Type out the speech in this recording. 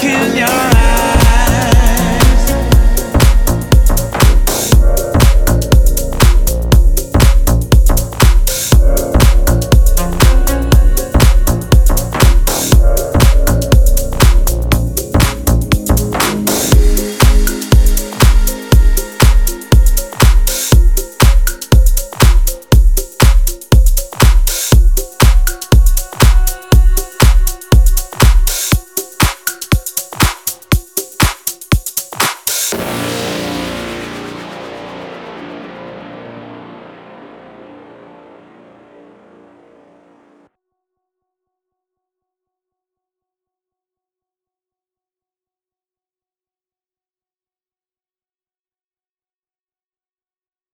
kill your